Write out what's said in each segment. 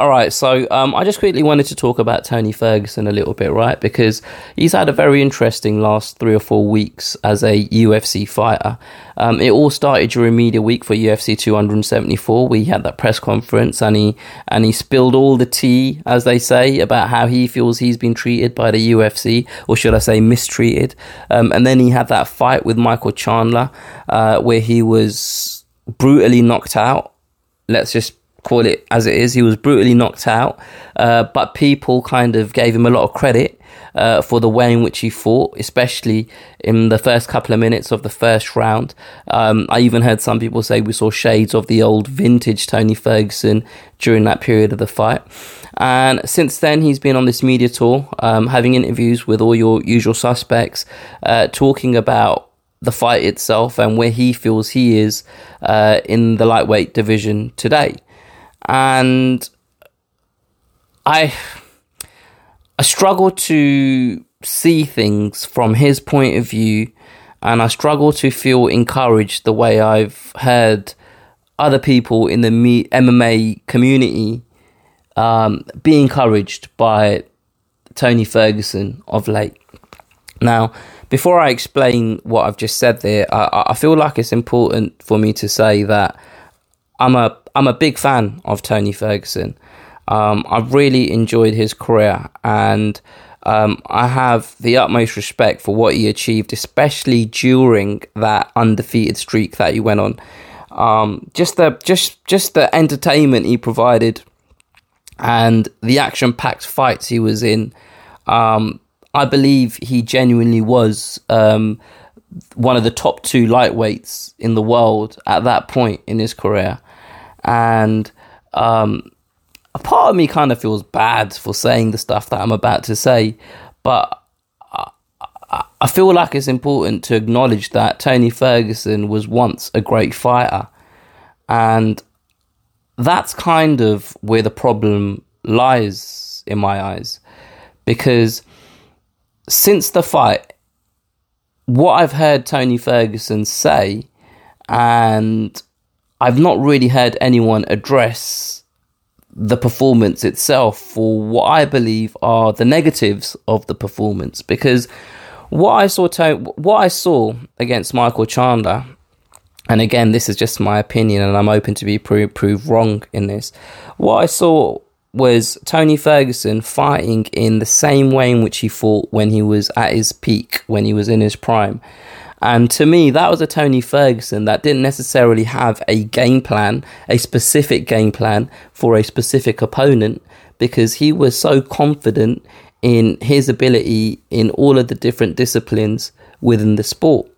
all right. So um, I just quickly wanted to talk about Tony Ferguson a little bit, right? Because he's had a very interesting last three or four weeks as a UFC fighter. Um, it all started during media week for UFC 274. We had that press conference, and he and he spilled all the tea, as they say, about how he feels he's been treated by the UFC, or should I say, mistreated. Um, and then he had that fight with Michael Chandler, uh, where he was brutally knocked out. Let's just call it as it is. He was brutally knocked out, uh, but people kind of gave him a lot of credit uh, for the way in which he fought, especially in the first couple of minutes of the first round. Um, I even heard some people say we saw shades of the old vintage Tony Ferguson during that period of the fight. And since then, he's been on this media tour, um, having interviews with all your usual suspects, uh, talking about the fight itself and where he feels he is uh, in the lightweight division today and I I struggle to see things from his point of view, and I struggle to feel encouraged the way I've heard other people in the MMA community um, be encouraged by Tony Ferguson of late. Now, before I explain what I've just said there, I, I feel like it's important for me to say that I'm a I'm a big fan of Tony Ferguson. Um, I've really enjoyed his career, and um, I have the utmost respect for what he achieved, especially during that undefeated streak that he went on. Um, just the just just the entertainment he provided, and the action-packed fights he was in. Um, I believe he genuinely was um, one of the top two lightweights in the world at that point in his career and um, a part of me kind of feels bad for saying the stuff that I'm about to say, but I, I feel like it's important to acknowledge that Tony Ferguson was once a great fighter, and that's kind of where the problem lies in my eyes, because since the fight, what I've heard Tony Ferguson say, and I've not really heard anyone address the performance itself for what I believe are the negatives of the performance. Because what I saw what I saw against Michael Chandler and again this is just my opinion and I'm open to be proved, proved wrong in this. What I saw was Tony Ferguson fighting in the same way in which he fought when he was at his peak when he was in his prime and to me, that was a Tony Ferguson that didn't necessarily have a game plan, a specific game plan for a specific opponent, because he was so confident in his ability in all of the different disciplines within the sport.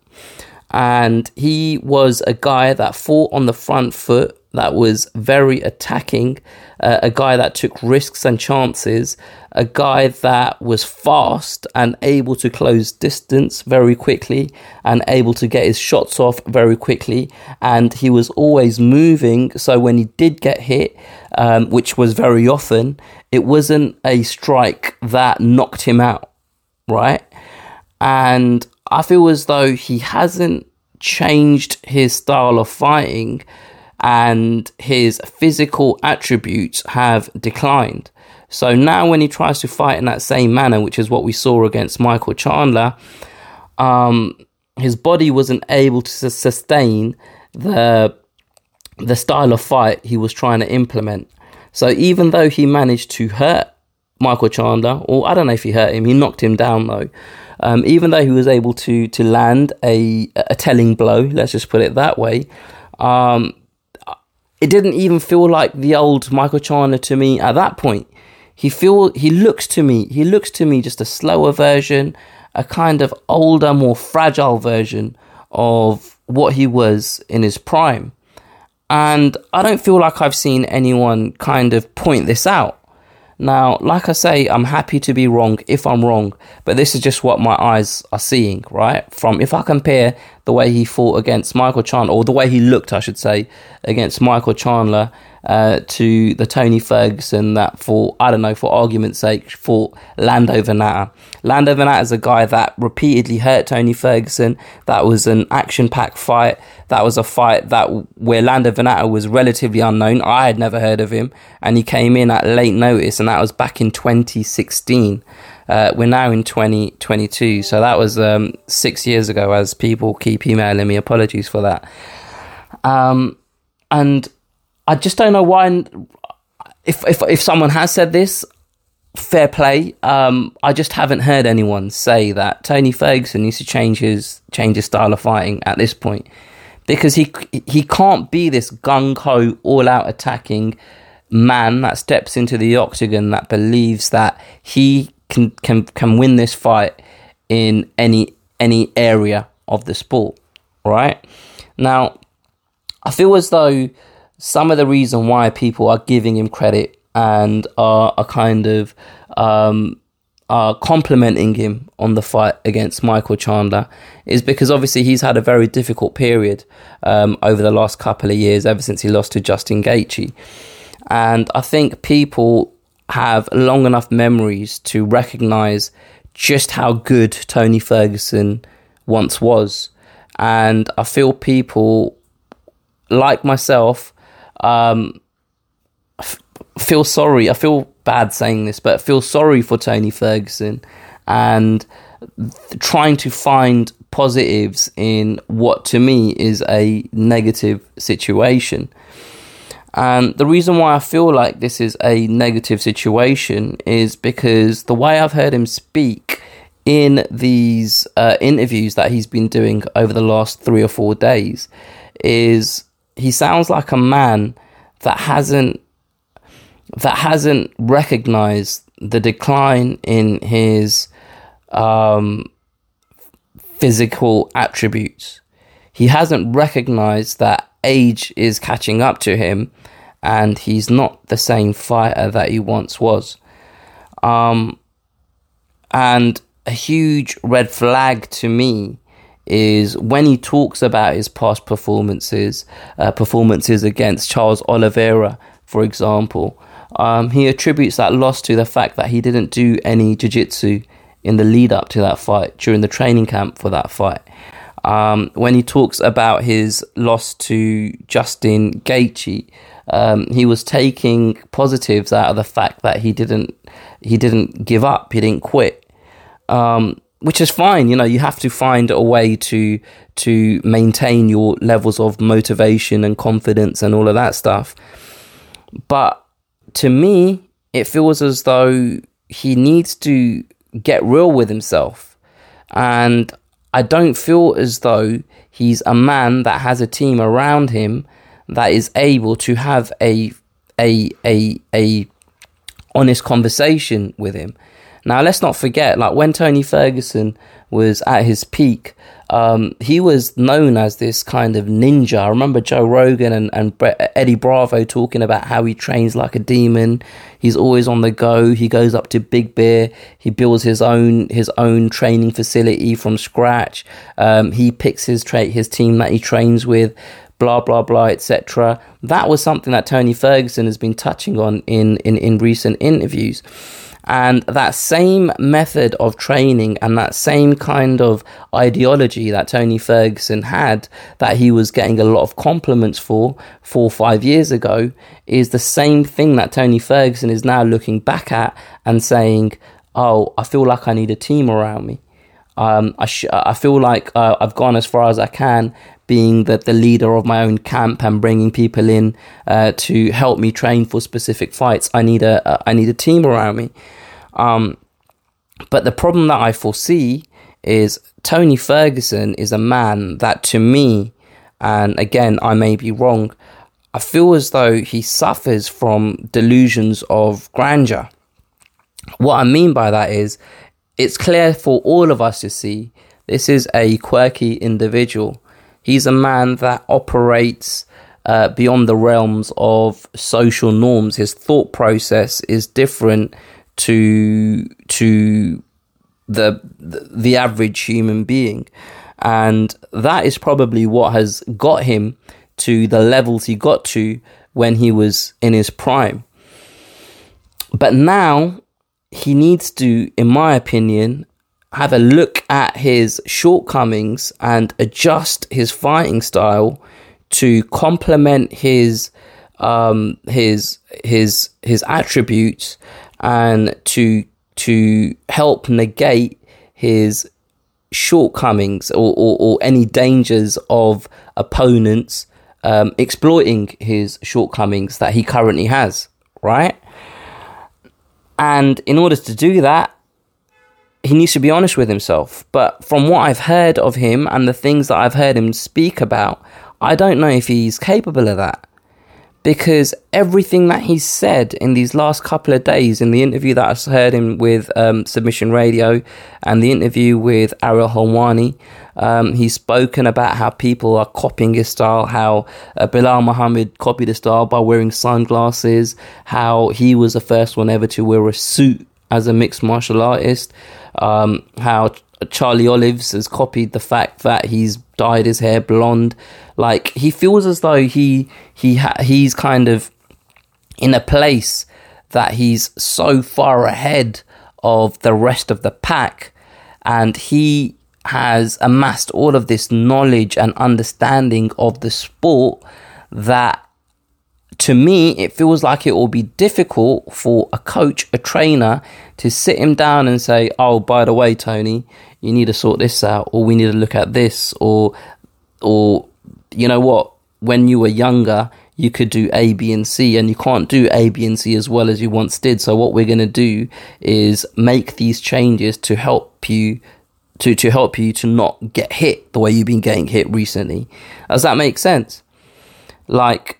And he was a guy that fought on the front foot, that was very attacking, uh, a guy that took risks and chances, a guy that was fast and able to close distance very quickly and able to get his shots off very quickly. And he was always moving. So when he did get hit, um, which was very often, it wasn't a strike that knocked him out, right? And I feel as though he hasn't changed his style of fighting and his physical attributes have declined. So now, when he tries to fight in that same manner, which is what we saw against Michael Chandler, um, his body wasn't able to sustain the the style of fight he was trying to implement. So even though he managed to hurt Michael Chandler, or I don't know if he hurt him, he knocked him down though. Um, even though he was able to to land a a telling blow, let's just put it that way, um, it didn't even feel like the old Michael Chandler to me at that point. He feel he looks to me he looks to me just a slower version a kind of older more fragile version of what he was in his prime. And i don't feel like i've seen anyone kind of point this out. Now like i say i'm happy to be wrong if i'm wrong but this is just what my eyes are seeing right? From if i compare the way he fought against Michael Chandler, or the way he looked, I should say, against Michael Chandler, uh, to the Tony Ferguson that, for I don't know, for argument's sake, fought Lando Vannata. Lando Vannata is a guy that repeatedly hurt Tony Ferguson. That was an action-packed fight. That was a fight that where Lando Vannata was relatively unknown. I had never heard of him, and he came in at late notice, and that was back in 2016. Uh, we're now in 2022, so that was um, six years ago. As people keep emailing me, apologies for that. Um, and I just don't know why. If if if someone has said this, fair play. Um, I just haven't heard anyone say that Tony Ferguson needs to change his change his style of fighting at this point because he he can't be this gung ho, all out attacking man that steps into the octagon that believes that he can can can win this fight in any any area of the sport. Right now, I feel as though some of the reason why people are giving him credit and are, are kind of um, are complimenting him on the fight against Michael Chandler is because obviously he's had a very difficult period um, over the last couple of years, ever since he lost to Justin Gaethje. And I think people have long enough memories to recognize just how good Tony Ferguson once was. And I feel people like myself um, f- feel sorry. I feel bad saying this, but I feel sorry for Tony Ferguson and th- trying to find positives in what to me is a negative situation. And the reason why I feel like this is a negative situation is because the way I've heard him speak in these uh, interviews that he's been doing over the last three or four days is he sounds like a man that hasn't that hasn't recognized the decline in his um, physical attributes. He hasn't recognized that age is catching up to him and he's not the same fighter that he once was. Um, and a huge red flag to me is when he talks about his past performances, uh, performances against Charles Oliveira, for example. Um, he attributes that loss to the fact that he didn't do any jiu jitsu in the lead up to that fight during the training camp for that fight. Um, when he talks about his loss to Justin Gaethje, um, he was taking positives out of the fact that he didn't he didn't give up, he didn't quit. Um, which is fine. You know, you have to find a way to to maintain your levels of motivation and confidence and all of that stuff. But to me, it feels as though he needs to get real with himself. And I don't feel as though he's a man that has a team around him that is able to have a a a a honest conversation with him. Now, let's not forget, like when Tony Ferguson was at his peak, um, he was known as this kind of ninja. I remember Joe Rogan and, and Eddie Bravo talking about how he trains like a demon. He's always on the go. He goes up to Big Bear. He builds his own his own training facility from scratch. Um, he picks his tra- his team that he trains with blah blah blah etc that was something that tony ferguson has been touching on in in, in recent interviews and that same method of training and that same kind of ideology that Tony Ferguson had, that he was getting a lot of compliments for four or five years ago, is the same thing that Tony Ferguson is now looking back at and saying, Oh, I feel like I need a team around me. Um, I, sh- I feel like uh, I've gone as far as I can being the, the leader of my own camp and bringing people in uh, to help me train for specific fights. I need a, a I need a team around me. Um, but the problem that I foresee is Tony Ferguson is a man that to me, and again I may be wrong, I feel as though he suffers from delusions of grandeur. What I mean by that is it's clear for all of us to see this is a quirky individual He's a man that operates uh, beyond the realms of social norms. His thought process is different to to the the, the average human being. And that is probably what has got him to the levels he got to when he was in his prime. But now he needs to, in my opinion, have a look at his shortcomings and adjust his fighting style to complement his um, his his his attributes and to to help negate his shortcomings or, or, or any dangers of opponents um, exploiting his shortcomings that he currently has, right? And in order to do that, he needs to be honest with himself. But from what I've heard of him and the things that I've heard him speak about, I don't know if he's capable of that because everything that he's said in these last couple of days, in the interview that I heard him with um, Submission Radio and the interview with Ariel Helwani, um, he's spoken about how people are copying his style, how uh, Belal Muhammad copied his style by wearing sunglasses, how he was the first one ever to wear a suit as a mixed martial artist, um, how Charlie Olives has copied the fact that he's dyed his hair blonde. Like he feels as though he he ha- he's kind of in a place that he's so far ahead of the rest of the pack, and he has amassed all of this knowledge and understanding of the sport that to me, it feels like it will be difficult for a coach, a trainer, to sit him down and say, "Oh, by the way, Tony, you need to sort this out, or we need to look at this, or, or, you know what? When you were younger, you could do A, B, and C, and you can't do A, B, and C as well as you once did. So what we're going to do is make these changes to help you." To, to help you to not get hit the way you've been getting hit recently. Does that make sense? Like,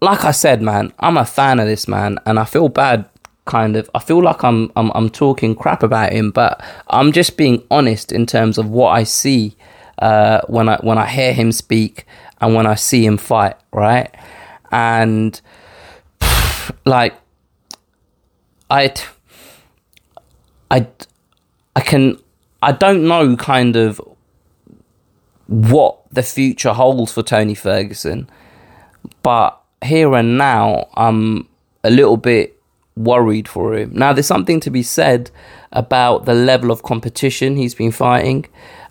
like I said, man, I'm a fan of this man, and I feel bad. Kind of, I feel like I'm I'm I'm talking crap about him, but I'm just being honest in terms of what I see uh, when I when I hear him speak and when I see him fight, right? And like, I, I, I can, I don't know, kind of what the future holds for Tony Ferguson, but here and now, I'm a little bit worried for him. Now, there's something to be said about the level of competition he's been fighting,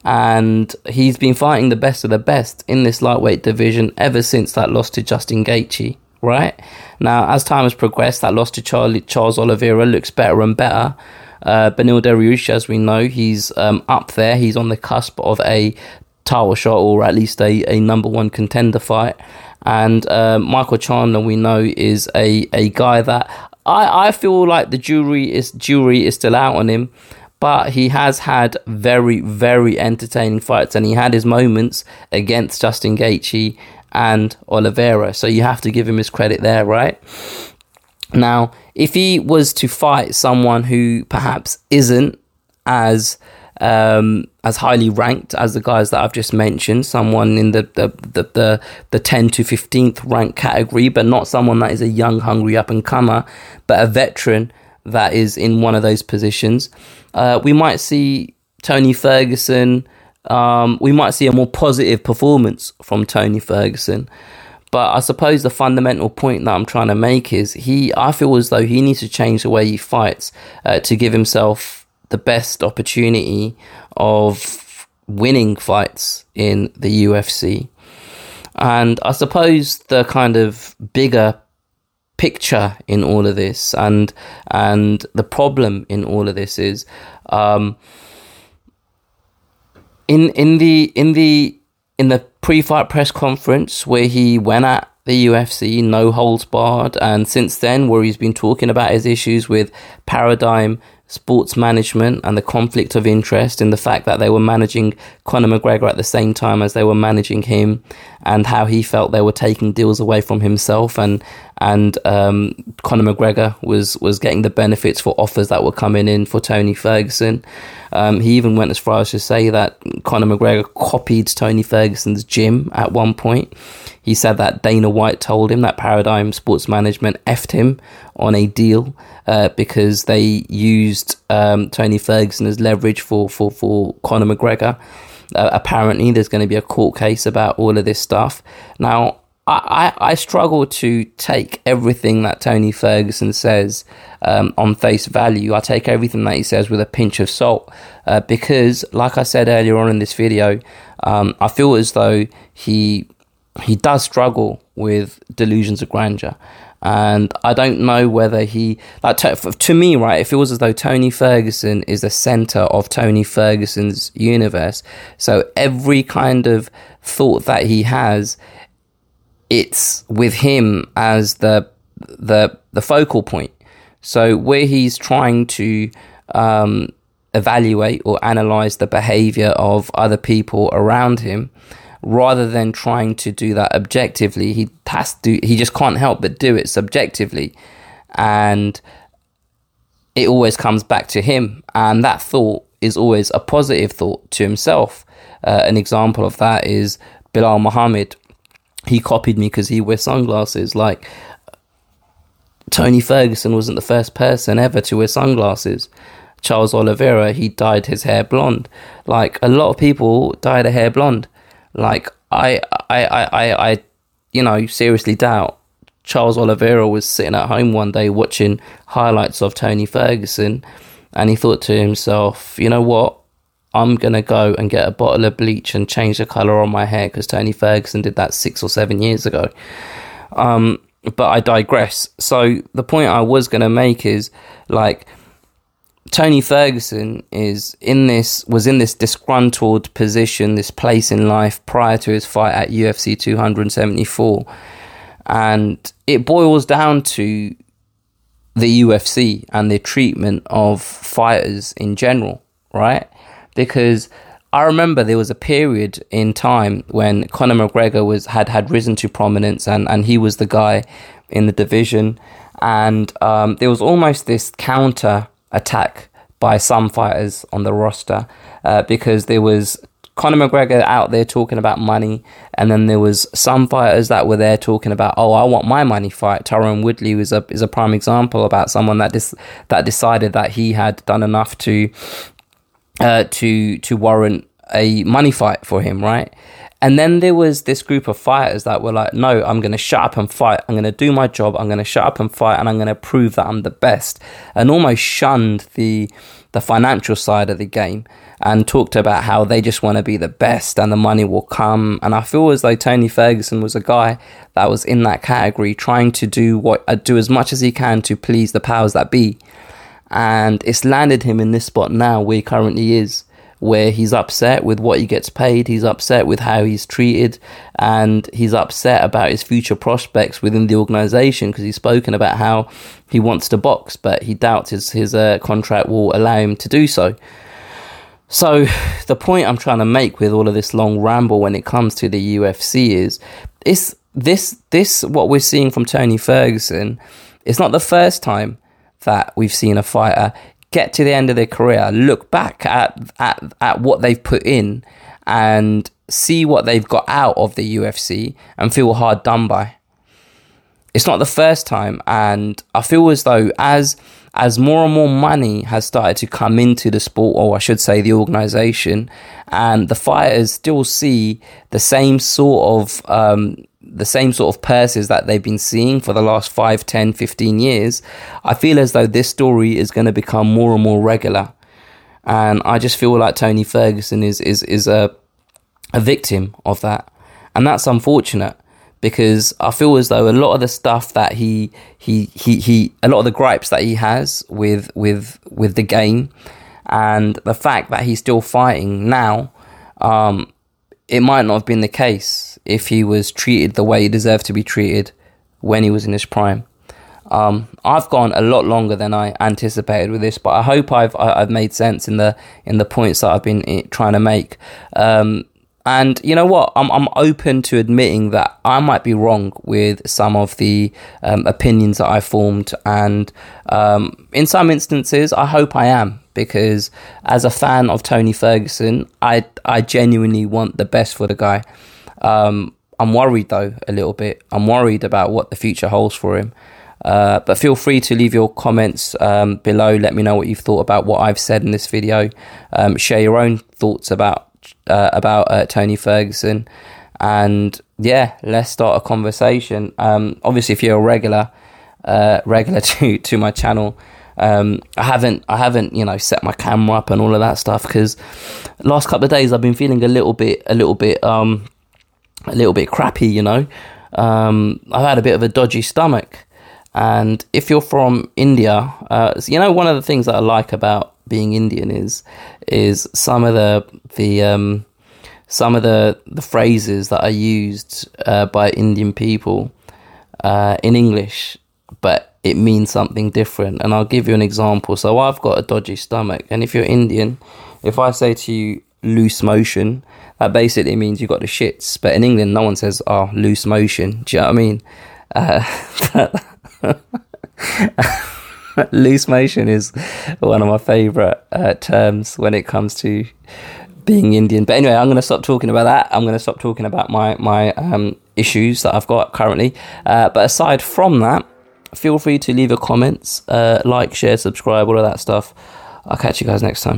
and he's been fighting the best of the best in this lightweight division ever since that loss to Justin Gaethje. Right now, as time has progressed, that loss to Charlie Charles Oliveira looks better and better. Uh, Beneil Dariush, as we know, he's um, up there. He's on the cusp of a title shot or at least a, a number one contender fight. And uh, Michael Chandler, we know, is a, a guy that I, I feel like the jury is jury is still out on him, but he has had very very entertaining fights, and he had his moments against Justin Gaethje and Oliveira. So you have to give him his credit there, right? Now, if he was to fight someone who perhaps isn't as um, as highly ranked as the guys that I've just mentioned, someone in the the, the, the, the 10 to 15th rank category, but not someone that is a young, hungry up and comer, but a veteran that is in one of those positions. Uh, we might see Tony Ferguson, um, we might see a more positive performance from Tony Ferguson. But I suppose the fundamental point that I'm trying to make is he. I feel as though he needs to change the way he fights uh, to give himself the best opportunity of winning fights in the UFC. And I suppose the kind of bigger picture in all of this and and the problem in all of this is um, in in the in the in the pre-fight press conference where he went at the UFC no holds barred and since then where he's been talking about his issues with paradigm sports management and the conflict of interest in the fact that they were managing Conor McGregor at the same time as they were managing him, and how he felt they were taking deals away from himself, and and um, Conor McGregor was was getting the benefits for offers that were coming in for Tony Ferguson. Um, he even went as far as to say that Conor McGregor copied Tony Ferguson's gym at one point. He said that Dana White told him that Paradigm Sports Management effed him on a deal uh, because they used um, Tony Ferguson as leverage for, for, for Conor McGregor. Uh, apparently, there's going to be a court case about all of this stuff. Now, I, I, I struggle to take everything that Tony Ferguson says um, on face value. I take everything that he says with a pinch of salt uh, because, like I said earlier on in this video, um, I feel as though he he does struggle with delusions of grandeur. And I don't know whether he like to, to me, right? It feels as though Tony Ferguson is the center of Tony Ferguson's universe. So every kind of thought that he has, it's with him as the the the focal point. So where he's trying to um, evaluate or analyze the behavior of other people around him, rather than trying to do that objectively he has to he just can't help but do it subjectively. And it always comes back to him. And that thought is always a positive thought to himself. Uh, an example of that is Belal Muhammad. He copied me because he wears sunglasses. Like Tony Ferguson wasn't the first person ever to wear sunglasses. Charles Oliveira, he dyed his hair blonde. Like a lot of people dye their hair blonde. Like I, I, I, I, you know, seriously doubt Charles Oliveira was sitting at home one day watching highlights of Tony Ferguson, and he thought to himself, you know what? I'm gonna go and get a bottle of bleach and change the color on my hair because Tony Ferguson did that six or seven years ago. Um, but I digress. So the point I was gonna make is like Tony Ferguson is in this was in this disgruntled position, this place in life prior to his fight at UFC 274, and it boils down to the UFC and the treatment of fighters in general, right? Because I remember there was a period in time when Conor McGregor was had had risen to prominence, and and he was the guy in the division, and um, there was almost this counter attack by some fighters on the roster uh, because there was Conor McGregor out there talking about money, and then there was some fighters that were there talking about, oh, I want my money fight. Tyron Woodley was a is a prime example about someone that dis- that decided that he had done enough to uh, to to warrant a money fight for him, right? And then there was this group of fighters that were like, no, I'm going to shut up and fight. I'm going to do my job. I'm going to shut up and fight and I'm going to prove that I'm the best. And almost shunned the, the financial side of the game and talked about how they just want to be the best and the money will come. And I feel as though Tony Ferguson was a guy that was in that category trying to do what, uh, do as much as he can to please the powers that be. And it's landed him in this spot now where he currently is where he's upset with what he gets paid, he's upset with how he's treated, and he's upset about his future prospects within the organization because he's spoken about how he wants to box, but he doubts his his uh, contract will allow him to do so. So, the point I'm trying to make with all of this long ramble when it comes to the UFC is, is this this what we're seeing from Tony Ferguson. It's not the first time that we've seen a fighter get to the end of their career, look back at, at, at what they've put in and see what they've got out of the UFC and feel hard done by. It's not the first time, and I feel as though as as more and more money has started to come into the sport, or I should say the organization, and the fighters still see the same sort of um, the same sort of purses that they've been seeing for the last 5, 10, 15 years, I feel as though this story is going to become more and more regular. And I just feel like Tony Ferguson is, is, is a, a victim of that. And that's unfortunate because I feel as though a lot of the stuff that he, he, he, he, a lot of the gripes that he has with, with, with the game and the fact that he's still fighting now, um, it might not have been the case if he was treated the way he deserved to be treated when he was in his prime. Um, I've gone a lot longer than I anticipated with this, but I hope I've I've made sense in the in the points that I've been eh, trying to make. Um, and you know what? I'm I'm open to admitting that I might be wrong with some of the um, opinions that I formed, and um, in some instances, I hope I am because as a fan of Tony Ferguson, I I genuinely want the best for the guy. Um, I'm worried though a little bit. I'm worried about what the future holds for him. Uh, but feel free to leave your comments um, below. Let me know what you've thought about what I've said in this video. Um, share your own thoughts about uh, about uh, Tony Ferguson, and yeah, let's start a conversation. Um, obviously, if you're a regular, uh, regular to to my channel. Um, I haven't, I haven't, you know, set my camera up and all of that stuff because last couple of days I've been feeling a little bit, a little bit, um, a little bit crappy, you know. Um, I've had a bit of a dodgy stomach, and if you're from India, uh, you know, one of the things that I like about being Indian is is some of the the um, some of the the phrases that are used uh, by Indian people uh, in English, but it means something different. And I'll give you an example. So I've got a dodgy stomach, and if you're Indian, if I say to you loose motion, that basically means you got the shits. But in England, no one says oh loose motion. Do you know what I mean? Uh, loose motion is one of my favorite uh, terms when it comes to being Indian. But anyway, I'm going to stop talking about that. I'm going to stop talking about my my um, issues that I've got currently. Uh, but aside from that, feel free to leave your comments, uh, like, share, subscribe, all of that stuff. I'll catch you guys next time.